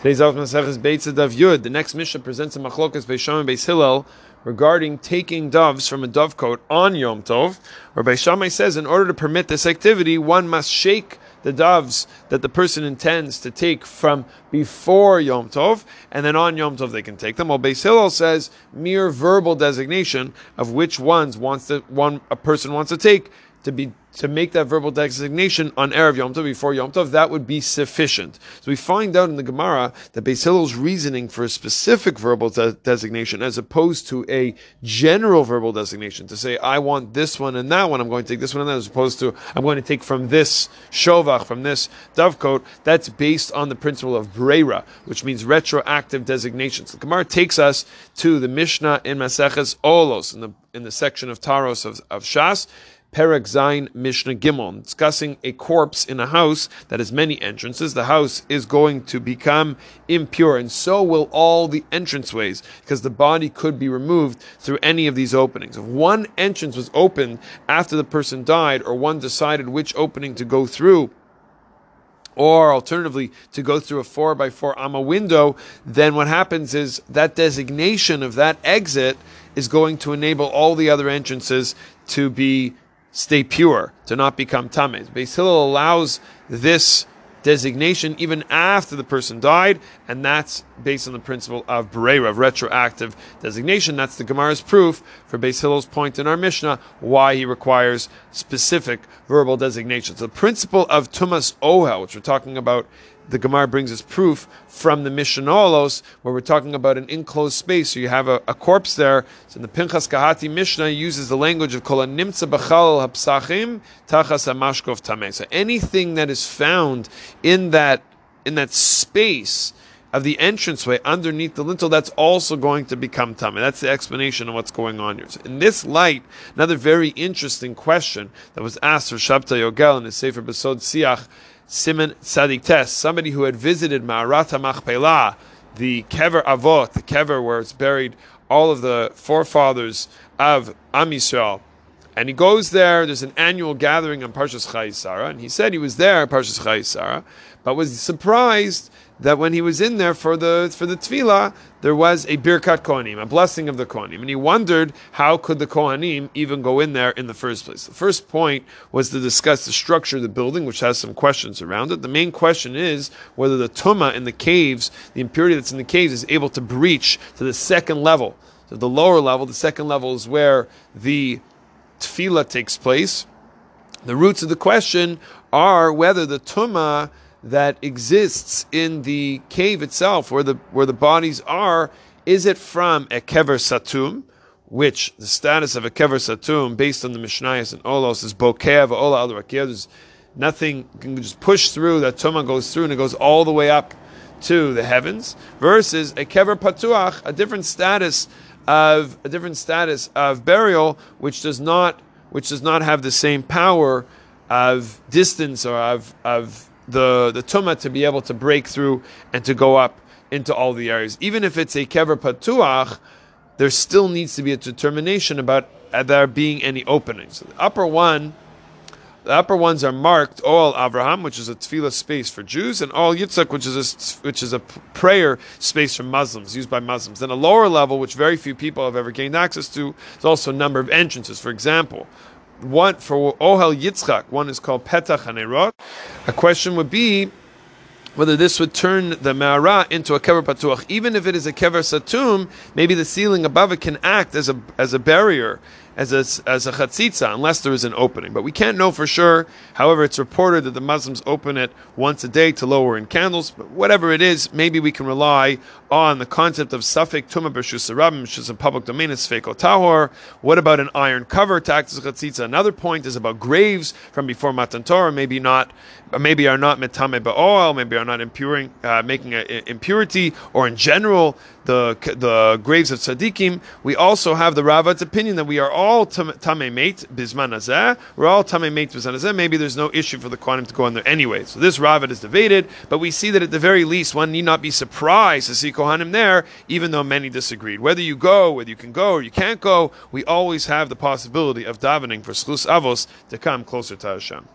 Today's Alf Masech is Beitzah Daf Yud. The next Mishnah presents a machlokas Beisham and Beis Hillel regarding taking doves from a dovecote on Yom Tov. Where Beis Shammai says, in order to permit this activity, one must shake the doves that the person intends to take from before Yom Tov, and then on Yom Tov they can take them. While Beis Hillel says mere verbal designation of which ones wants to one a person wants to take to be to make that verbal designation on Erev Yom Tov before Yom Tov, that would be sufficient. So we find out in the Gemara that Beis Hillel's reasoning for a specific verbal de- designation, as opposed to a general verbal designation, to say I want this one and that one, I'm going to take this one and that, as opposed to I'm going to take from this shovach, from this dovecote. That's based on the principle of breira, which means retroactive designations. The Gemara takes us to the Mishnah in Maseches Ohalos in the in the section of Taharos of, of Shas. Perek Zain Mishnah Gimel, discussing a corpse in a house that has many entrances. The house is going to become impure, and so will all the entranceways, because the body could be removed through any of these openings. If one entrance was opened after the person died, or one decided which opening to go through, or alternatively to go through a four by four amma window, then what happens is that designation of that exit is going to enable all the other entrances to be stay pure, to not become tamei. Beis Hillel allows this designation even after the person died, and that's based on the principle of Bereira, of retroactive designation. That's the Gemara's proof for Beis Hillel's point in our Mishnah, why he requires specific verbal designations. The principle of Tumas Ohel, which we're talking about the Gemara brings us proof from the Mishnah where we're talking about an enclosed space. So you have a, a corpse there. So the Pinchas Kehati Mishnah uses the language of Kol Nimtza B'chal Hapsachim Tachas Amashkov Tameh. So anything that is found in that in that space of the entranceway underneath the lintel, that's also going to become tamei. That's the explanation of what's going on here. So in this light, another very interesting question that was asked for Shabtai Yogel in the Sefer Besod Siach Siman Tzadik Tes, somebody who had visited Ma'arat Machpelah, the Kever Avot, the Kever where it's buried all of the forefathers of Am Yisrael. And he goes there, there's an annual gathering on Parshas Chayei Sarah, and he said he was there Parshas Chayei Sarah, but was surprised that when he was in there for the for the tefillah, there was a birkat kohanim, a blessing of the kohanim, and he wondered how could the kohanim even go in there in the first place. The first point was to discuss the structure of the building, which has some questions around it. The main question is whether the tuma in the caves, the impurity that's in the caves, is able to breach to the second level. So the lower level, the second level is where the tefillah takes place. The roots of the question are whether the tuma that exists in the cave itself, where the where the bodies are, is it from a kever satum, which the status of a kever satum, based on the Mishnayos and Ohalos, is bokev ola al There's nothing can just push through that tuma goes through and it goes all the way up to the heavens, versus a kever patuach, a different status of a different status of burial, which does not which does not have the same power of distance or of of the the tuma to be able to break through and to go up into all the areas. Even if it's a kever patuach, there still needs to be a determination about uh, there being any openings. the upper one, the upper ones are marked all Abraham, which is a tefillah space for Jews, and Ohel Yitzchak, which is a, which is a prayer space for Muslims, used by Muslims. Then a lower level, which very few people have ever gained access to, is also a number of entrances. For example, one for Ohel Yitzchak, one is called Petach Hanerot. A question would be whether this would turn the Ma'ara into a kever patuach. Even if it is a kever satum, maybe the ceiling above it can act as a as a barrier as a, as a chatzitza unless there is an opening. But we can't know for sure. However, it's reported that the Muslims open it once a day to lower in candles. But whatever it is, maybe we can rely on the concept of safek tuma b'shusarabim, which is in public domain, it's feiko tahor. What about an iron cover to act as chatzitza? Another point is about graves from before Matan Torah, maybe not, maybe are not metame ba'oil, maybe are not impuring, uh, making an impurity, or in general, the the graves of tzaddikim. We also have the Ravad's opinion that we are all tamei mate bisman. We're all tamei mate bisman. Maybe there's no issue for the Kohanim to go in there anyway. So this Ravad is debated, but we see that at the very least one need not be surprised to see Kohanim there, even though many disagreed. Whether you go, whether you can go or you can't go, we always have the possibility of davening for Schlus Avos to come closer to Hashem.